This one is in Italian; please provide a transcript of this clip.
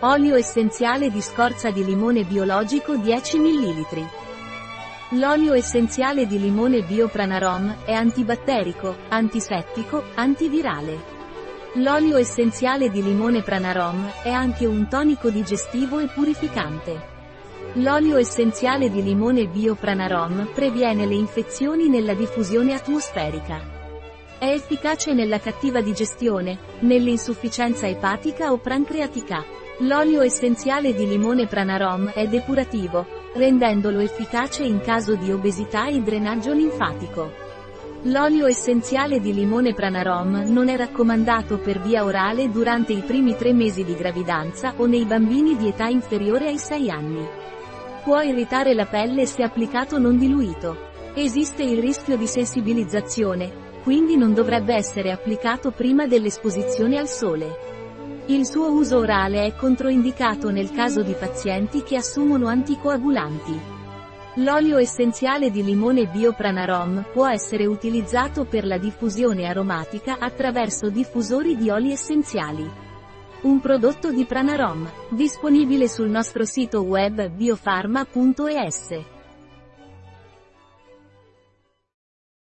Olio essenziale di scorza di limone biologico 10 ml. L'olio essenziale di limone Biopranarom è antibatterico, antisettico, antivirale. L'olio essenziale di limone Pranarom è anche un tonico digestivo e purificante. L'olio essenziale di limone Biopranarom previene le infezioni nella diffusione atmosferica. È efficace nella cattiva digestione, nell'insufficienza epatica o pancreatica. L'olio essenziale di limone Pranarom è depurativo, rendendolo efficace in caso di obesità e drenaggio linfatico. L'olio essenziale di limone Pranarom non è raccomandato per via orale durante i primi tre mesi di gravidanza o nei bambini di età inferiore ai 6 anni. Può irritare la pelle se applicato non diluito. Esiste il rischio di sensibilizzazione, quindi non dovrebbe essere applicato prima dell'esposizione al sole. Il suo uso orale è controindicato nel caso di pazienti che assumono anticoagulanti. L'olio essenziale di limone Biopranarom può essere utilizzato per la diffusione aromatica attraverso diffusori di oli essenziali. Un prodotto di Pranarom, disponibile sul nostro sito web biofarma.es.